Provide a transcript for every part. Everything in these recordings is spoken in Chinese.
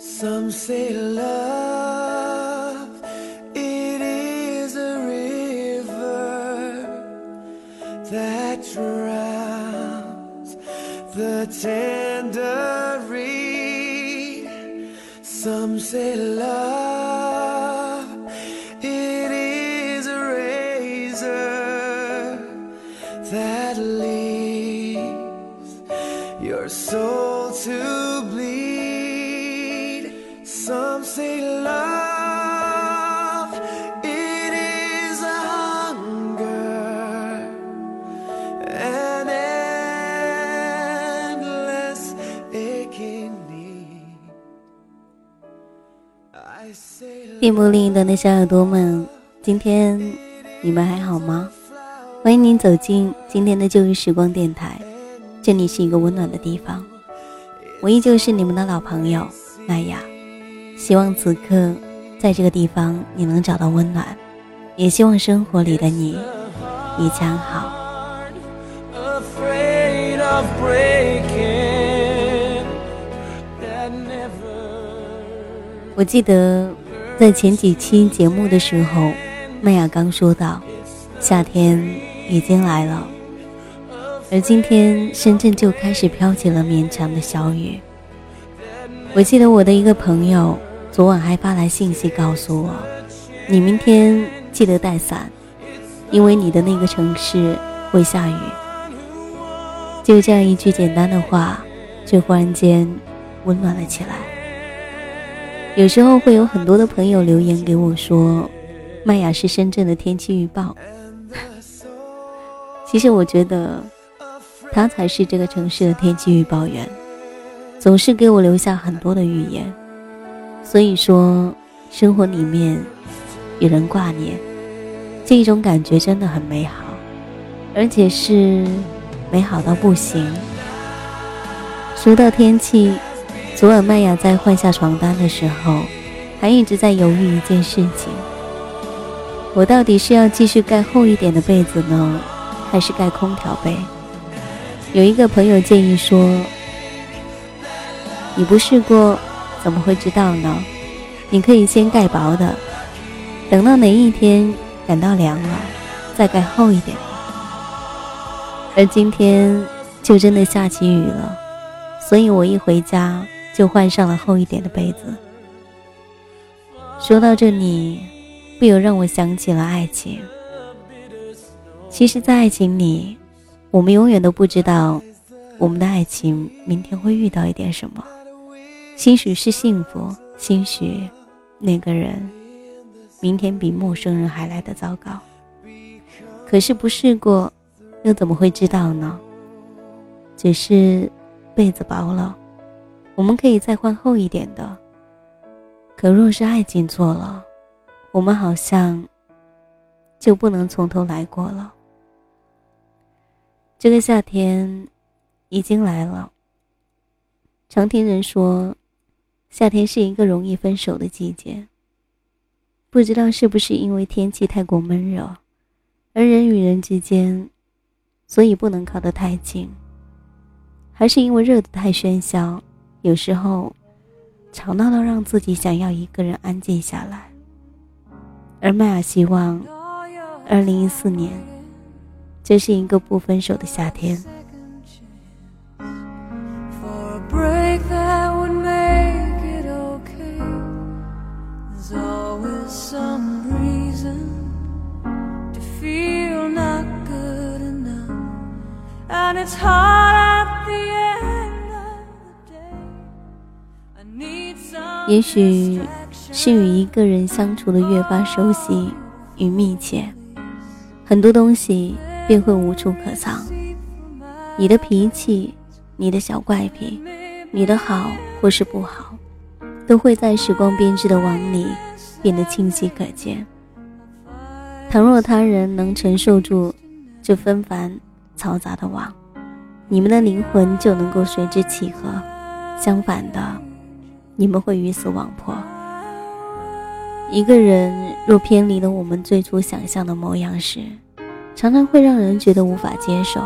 Some say love, it is a river that drowns the tender reed. Some say love, 电波另一端的小耳朵们，今天你们还好吗？欢迎您走进今天的旧日时光电台，这里是一个温暖的地方。我依旧是你们的老朋友麦雅，希望此刻在这个地方你能找到温暖，也希望生活里的你一切安好。我记得在前几期节目的时候，麦雅刚说到，夏天已经来了，而今天深圳就开始飘起了绵长的小雨。我记得我的一个朋友昨晚还发来信息告诉我，你明天记得带伞，因为你的那个城市会下雨。就这样一句简单的话，却忽然间温暖了起来。有时候会有很多的朋友留言给我说，麦雅是深圳的天气预报。其实我觉得，他才是这个城市的天气预报员，总是给我留下很多的预言。所以说，生活里面有人挂念，这一种感觉真的很美好，而且是美好到不行。说到天气，昨晚麦雅在换下床单的时候，还一直在犹豫一件事情：我到底是要继续盖厚一点的被子呢，还是盖空调被？有一个朋友建议说：“你不试过，怎么会知道呢？你可以先盖薄的，等到哪一天感到凉了，再盖厚一点。”而今天就真的下起雨了。所以我一回家就换上了厚一点的被子。说到这里，不由让我想起了爱情。其实，在爱情里，我们永远都不知道我们的爱情明天会遇到一点什么。兴许是幸福，兴许那个人明天比陌生人还来得糟糕。可是不试过，又怎么会知道呢？只是。被子薄了，我们可以再换厚一点的。可若是爱情错了，我们好像就不能从头来过了。这个夏天已经来了。常听人说，夏天是一个容易分手的季节。不知道是不是因为天气太过闷热，而人与人之间，所以不能靠得太近。还是因为热得太喧嚣，有时候吵闹到让自己想要一个人安静下来。而麦雅希望，二零一四年，这是一个不分手的夏天。也许是与一个人相处的越发熟悉与密切，很多东西便会无处可藏。你的脾气，你的小怪癖，你的好或是不好，都会在时光编织的网里变得清晰可见。倘若他人能承受住这纷繁嘈杂的网，你们的灵魂就能够随之契合；相反的，你们会鱼死网破。一个人若偏离了我们最初想象的模样时，常常会让人觉得无法接受。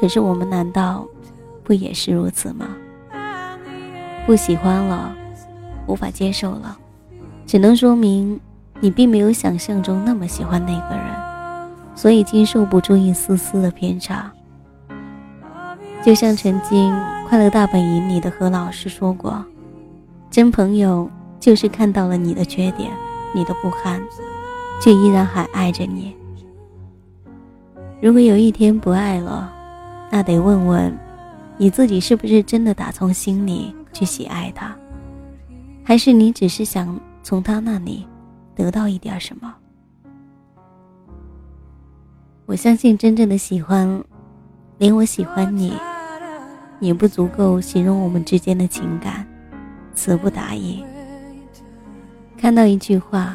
可是我们难道不也是如此吗？不喜欢了，无法接受了，只能说明你并没有想象中那么喜欢那个人，所以经受不住一丝丝的偏差。就像曾经《快乐大本营》里的何老师说过：“真朋友就是看到了你的缺点、你的不堪，却依然还爱着你。如果有一天不爱了，那得问问你自己是不是真的打从心里去喜爱他，还是你只是想从他那里得到一点什么？我相信真正的喜欢，连我喜欢你。”也不足够形容我们之间的情感，词不达意。看到一句话，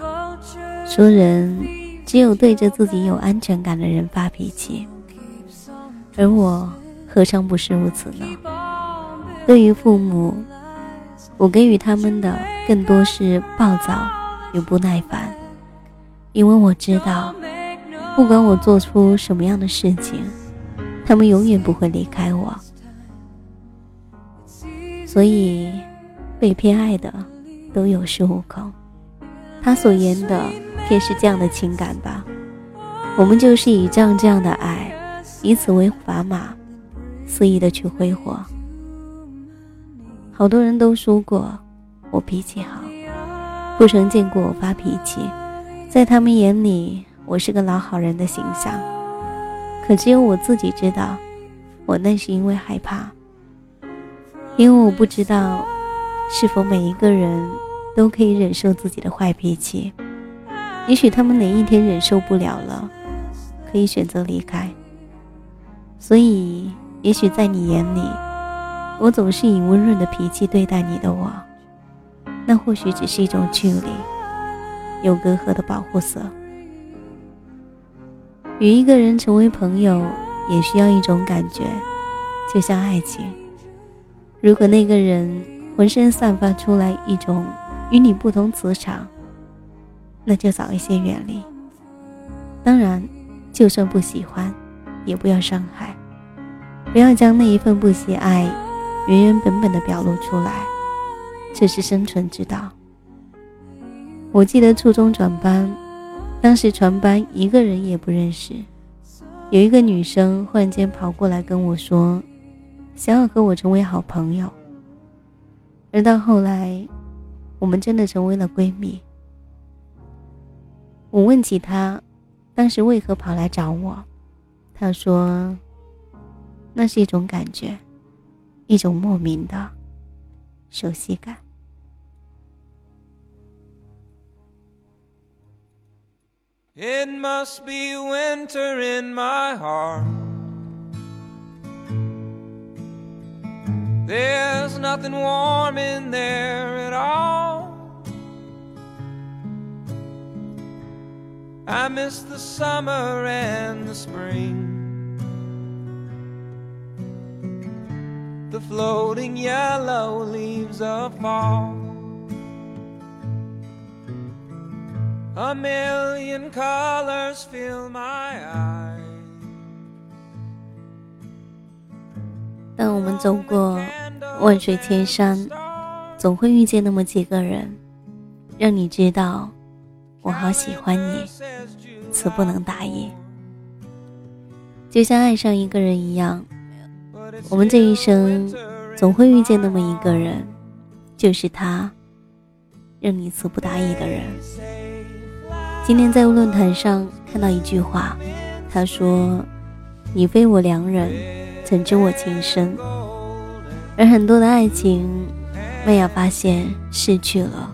说人只有对着自己有安全感的人发脾气，而我何尝不是如此呢？对于父母，我给予他们的更多是暴躁与不耐烦，因为我知道，不管我做出什么样的事情，他们永远不会离开我。所以，被偏爱的都有恃无恐。他所言的，便是这样的情感吧。我们就是以这样这样的爱，以此为砝码，肆意的去挥霍。好多人都说过我脾气好，不曾见过我发脾气，在他们眼里，我是个老好人的形象。可只有我自己知道，我那是因为害怕。因为我不知道，是否每一个人都可以忍受自己的坏脾气。也许他们哪一天忍受不了了，可以选择离开。所以，也许在你眼里，我总是以温润的脾气对待你的我，那或许只是一种距离，有隔阂的保护色。与一个人成为朋友，也需要一种感觉，就像爱情。如果那个人浑身散发出来一种与你不同磁场，那就早一些远离。当然，就算不喜欢，也不要伤害，不要将那一份不喜爱原原本本的表露出来，这是生存之道。我记得初中转班，当时全班一个人也不认识，有一个女生忽然间跑过来跟我说。想要和我成为好朋友，而到后来，我们真的成为了闺蜜。我问起她，当时为何跑来找我，她说：“那是一种感觉，一种莫名的熟悉感。” It must be winter in my heart. There's nothing warm in there at all. I miss the summer and the spring. The floating yellow leaves of fall. A million colors fill my eyes. 当我们走过万水千山，总会遇见那么几个人，让你知道我好喜欢你，词不能达意。就像爱上一个人一样，我们这一生总会遇见那么一个人，就是他，让你词不达意的人。今天在论坛上看到一句话，他说：“你非我良人。”曾知我情深，而很多的爱情，麦雅发现失去了，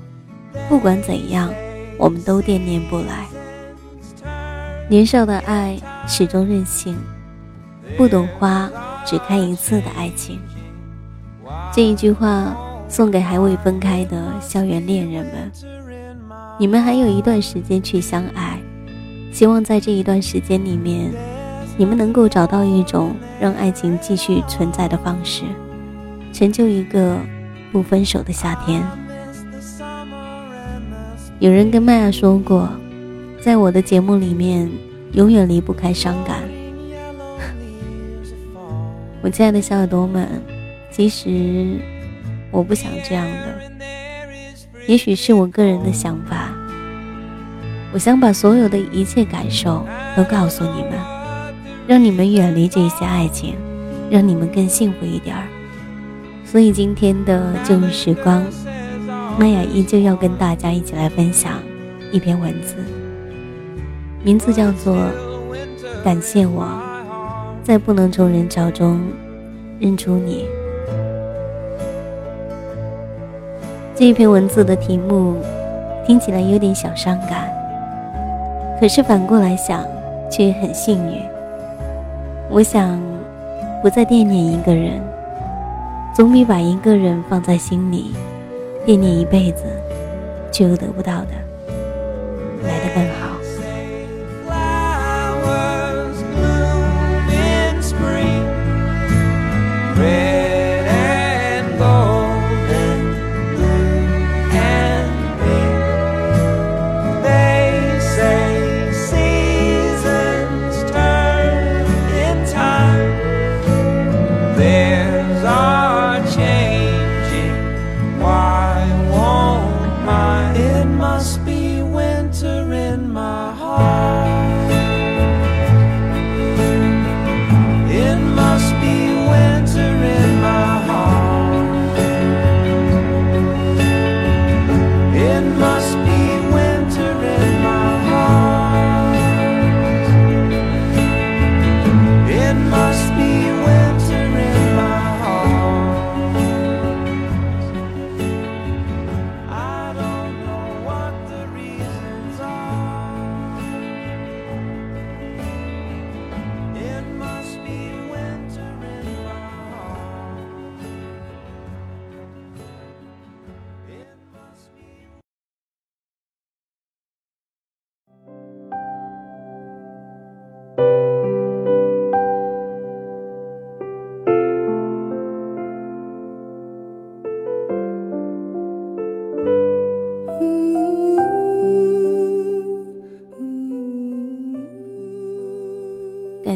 不管怎样，我们都惦念不来。年少的爱始终任性，不懂花只开一次的爱情。这一句话送给还未分开的校园恋人们，你们还有一段时间去相爱，希望在这一段时间里面。你们能够找到一种让爱情继续存在的方式，成就一个不分手的夏天。有人跟麦亚说过，在我的节目里面，永远离不开伤感。我亲爱的小耳朵们，其实我不想这样的，也许是我个人的想法。我想把所有的一切感受都告诉你们，让你们远离这些爱情，让你们更幸福一点儿。所以今天的旧日时光，玛雅依旧要跟大家一起来分享一篇文字，名字叫做《感谢我，在不能从人潮中认出你》。这一篇文字的题目听起来有点小伤感。可是反过来想，却很幸运。我想，不再惦念一个人，总比把一个人放在心里，惦念一辈子，却又得不到的，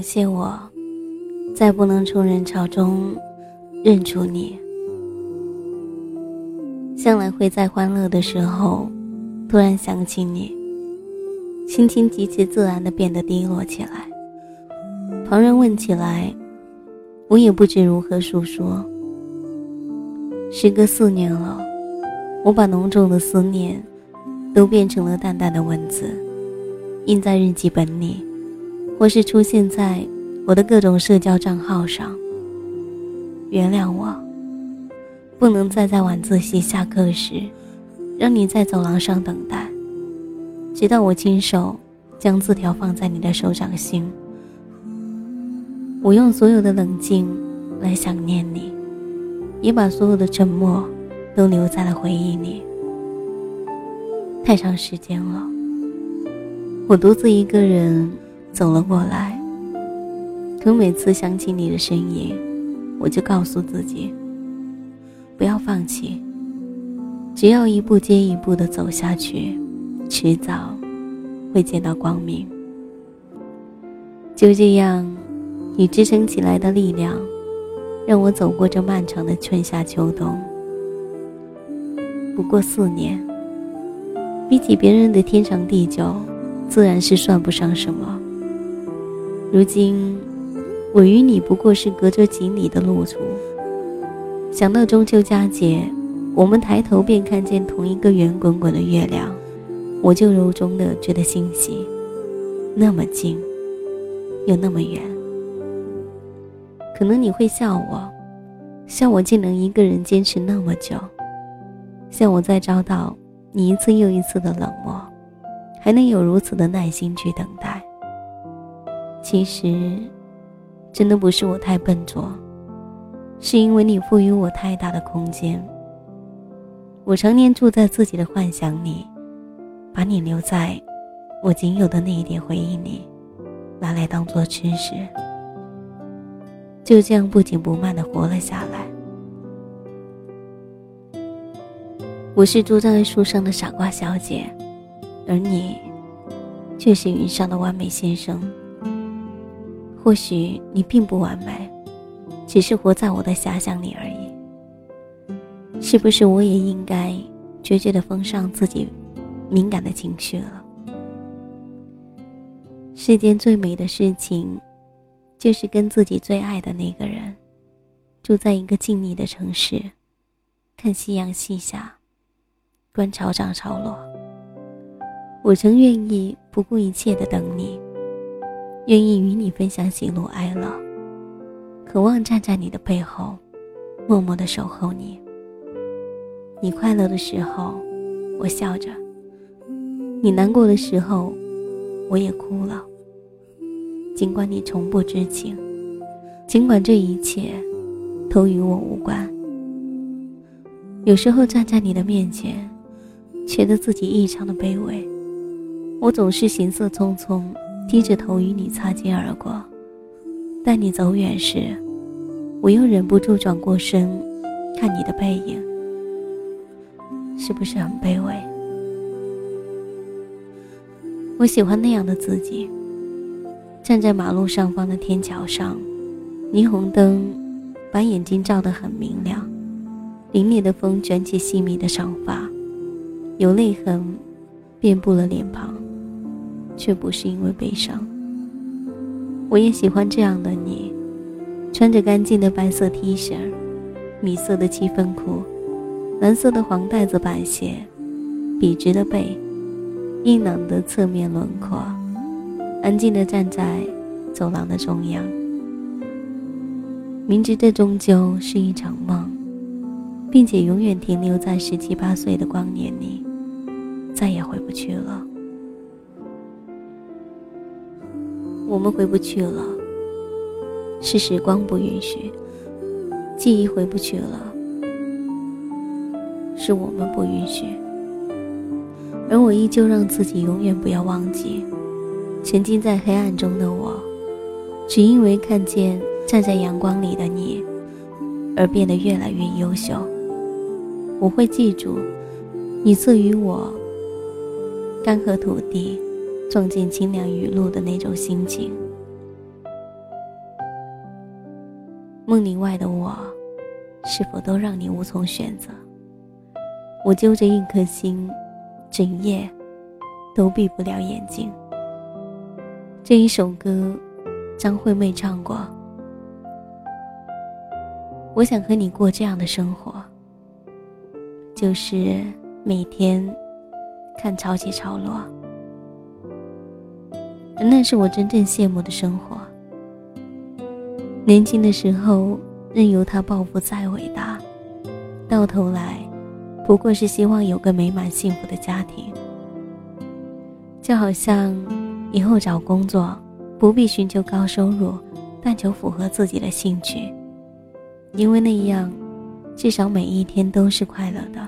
谢我，在不能从人潮中认出你。向来会在欢乐的时候，突然想起你，心情极其自然的变得低落起来。旁人问起来，我也不知如何诉说。时隔四年了，我把浓重的思念，都变成了淡淡的文字，印在日记本里。或是出现在我的各种社交账号上。原谅我，不能再在晚自习下课时，让你在走廊上等待，直到我亲手将字条放在你的手掌心。我用所有的冷静来想念你，也把所有的沉默都留在了回忆里。太长时间了，我独自一个人。走了过来，可每次想起你的身影，我就告诉自己，不要放弃，只要一步接一步的走下去，迟早会见到光明。就这样，你支撑起来的力量，让我走过这漫长的春夏秋冬。不过四年，比起别人的天长地久，自然是算不上什么。如今，我与你不过是隔着几里的路途。想到中秋佳节，我们抬头便看见同一个圆滚滚的月亮，我就由衷的觉得欣喜。那么近，又那么远。可能你会笑我，笑我竟能一个人坚持那么久，笑我在遭到你一次又一次的冷漠，还能有如此的耐心去等待。其实，真的不是我太笨拙，是因为你赋予我太大的空间。我常年住在自己的幻想里，把你留在我仅有的那一点回忆里，拿来当做吃食。就这样不紧不慢的活了下来。我是住在树上的傻瓜小姐，而你，却是云上的完美先生。或许你并不完美，只是活在我的遐想里而已。是不是我也应该决绝的封上自己敏感的情绪了。世间最美的事情，就是跟自己最爱的那个人，住在一个静谧的城市，看夕阳西下，观潮涨潮落。我曾愿意不顾一切的等你，愿意与你分享喜怒哀乐，渴望站在你的背后，默默的守候你。你快乐的时候，我笑着；你难过的时候，我也哭了。尽管你从不知情，尽管这一切都与我无关。有时候站在你的面前，觉得自己异常的卑微。我总是行色匆匆，低着头与你擦肩而过。待你走远时，我又忍不住转过身，看你的背影。是不是很卑微？我喜欢那样的自己。站在马路上方的天桥上，霓虹灯把眼睛照得很明亮。凛冽的风卷起细密的长发，有泪痕遍布了脸庞，却不是因为悲伤。我也喜欢这样的你，穿着干净的白色 T 恤，米色的七分裤。蓝色的黄带子板鞋，笔直的背，硬朗的侧面轮廓，安静的站在走廊的中央。明知这终究是一场梦，并且永远停留在十七八岁的光年里，再也回不去了。我们回不去了，是时光不允许，记忆回不去了。是我们不允许，而我依旧让自己永远不要忘记，沉浸在黑暗中的我，只因为看见站在阳光里的你，而变得越来越优秀。我会记住，你赐予我干涸土地，撞进清凉雨露的那种心情。梦里外的我，是否都让你无从选择？我揪着一颗心，整夜都闭不了眼睛。这一首歌，张惠妹唱过。我想和你过这样的生活，就是每天看潮起潮落，那是我真正羡慕的生活。年轻的时候，任由他抱负再伟大，到头来。不过是希望有个美满幸福的家庭，就好像以后找工作不必寻求高收入，但求符合自己的兴趣，因为那样至少每一天都是快乐的，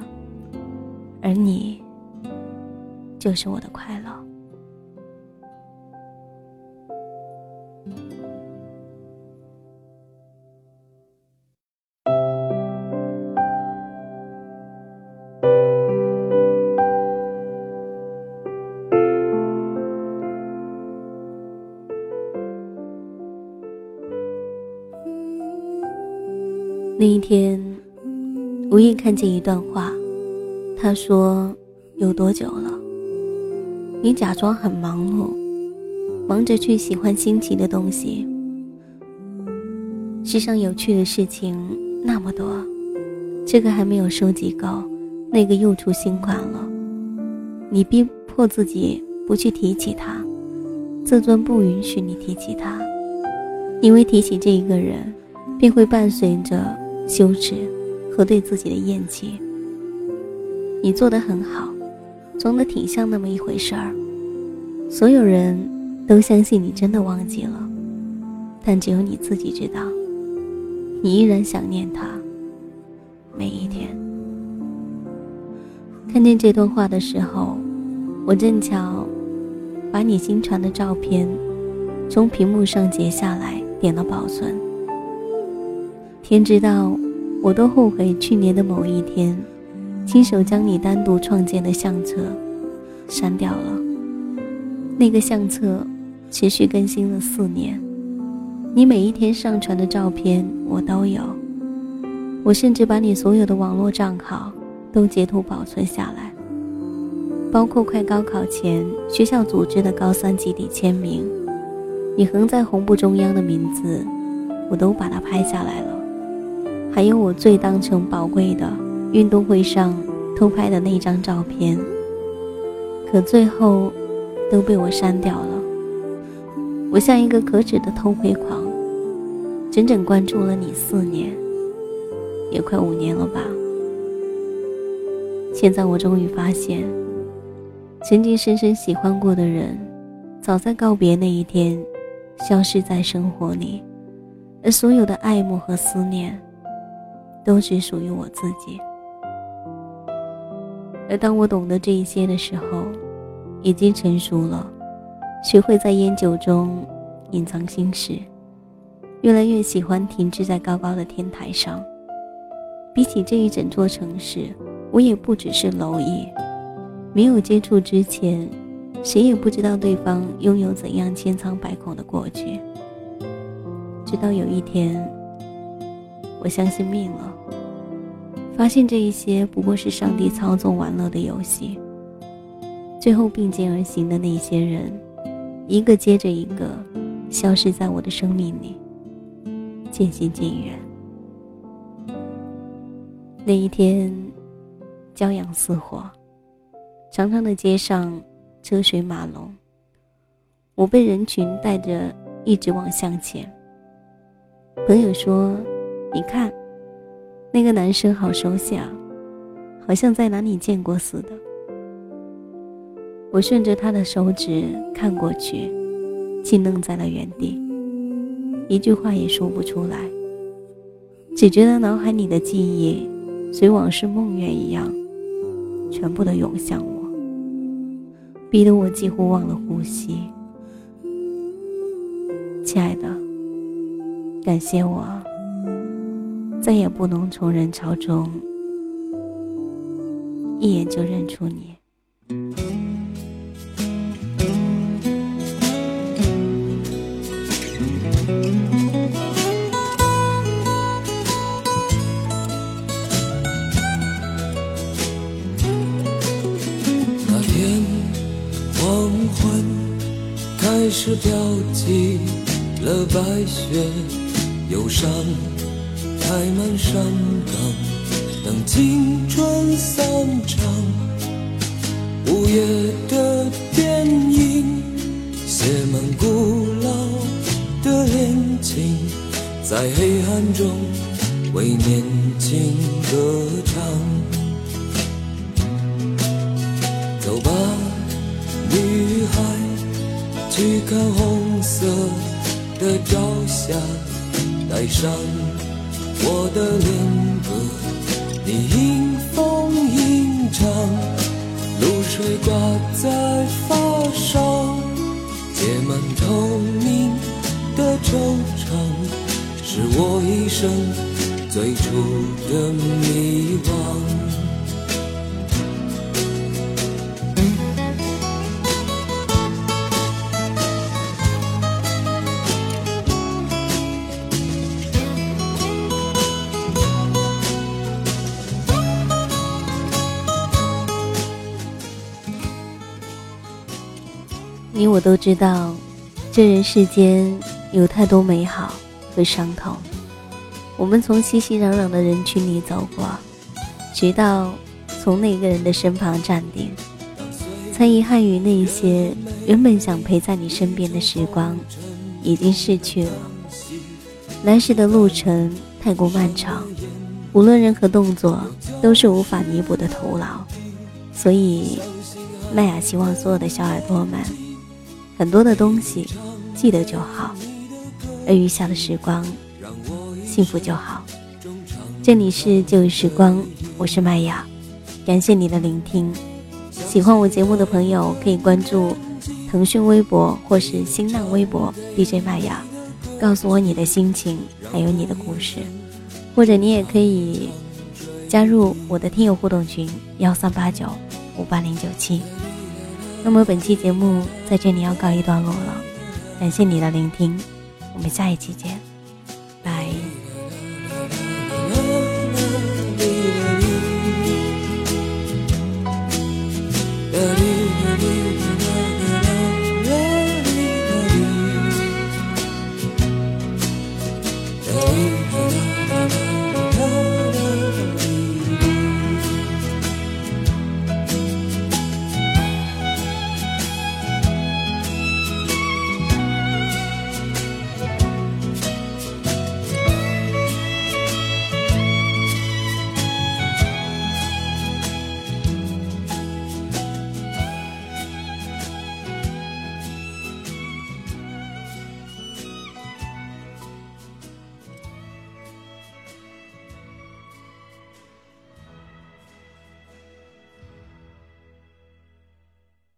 而你就是我的快乐。那一天，无意看见一段话，他说：“有多久了？你假装很忙碌，忙着去喜欢新奇的东西。世上有趣的事情那么多，这个还没有收集够，那个又出新款了。你逼迫自己不去提起他，自尊不允许你提起他，因为提起这一个人，便会伴随着。”羞耻和对自己的厌弃。你做的很好，装的挺像那么一回事儿，所有人都相信你真的忘记了，但只有你自己知道，你依然想念他。每一天，看见这段话的时候，我正巧把你新传的照片从屏幕上截下来，点了保存。天知道，我都后悔去年的某一天，亲手将你单独创建的相册删掉了。那个相册持续更新了四年，你每一天上传的照片我都有，我甚至把你所有的网络账号都截图保存下来，包括快高考前学校组织的高三集体签名，你横在红布中央的名字，我都把它拍下来了。还有我最当成宝贵的运动会上偷拍的那张照片，可最后都被我删掉了。我像一个可耻的偷窥狂，整整关注了你四年，也快五年了吧。现在我终于发现，曾经深深喜欢过的人，早在告别那一天，消失在生活里，而所有的爱慕和思念，都只属于我自己。而当我懂得这一些的时候，已经成熟了。学会在烟酒中隐藏心事，越来越喜欢停滞在高高的天台上。比起这一整座城市，我也不只是蝼蚁。没有接触之前，谁也不知道对方拥有怎样千疮百孔的过去。直到有一天，我相信命了，发现这一些不过是上帝操纵玩乐的游戏。最后并肩而行的那些人。一个接着一个，消失在我的生命里，渐行渐远。那一天，骄阳似火，长长的街上车水马龙，我被人群带着一直往向前。朋友说：“你看，那个男生好熟悉啊，好像在哪里见过似的。”我顺着他的手指看过去，竟愣在了原地，一句话也说不出来，只觉得脑海里的记忆随往事梦魇一样，全部都涌向我，逼得我几乎忘了呼吸。亲爱的，感谢我，再也不能从人潮中一眼就认出你。开始飘起了白雪，忧伤开满山岗，等青春散场。午夜的电影写满古老的恋情，在黑暗中为年轻歌唱。走吧，女孩。去看红色的朝霞，带上我的恋歌，你迎风吟唱，露水挂在发梢，结满透明的惆怅，是我一生最初的迷惘。我都知道，这人世间有太多美好和伤痛。我们从熙熙攘攘的人群里走过，直到从那个人的身旁站定，才遗憾于那些原本想陪在你身边的时光，已经逝去了。来时的路程太过漫长，无论任何动作都是无法弥补的徒劳。所以，麦雅希望所有的小耳朵们。很多的东西记得就好，而余下的时光幸福就好。这里是旧时光，我是麦雅，感谢你的聆听。喜欢我节目的朋友可以关注腾讯微博或是新浪微博 DJ 麦雅，告诉我你的心情还有你的故事，或者你也可以加入我的听友互动群幺三八九五八零九七。那么本期节目在这里要告一段落了，感谢你的聆听，我们下一期见。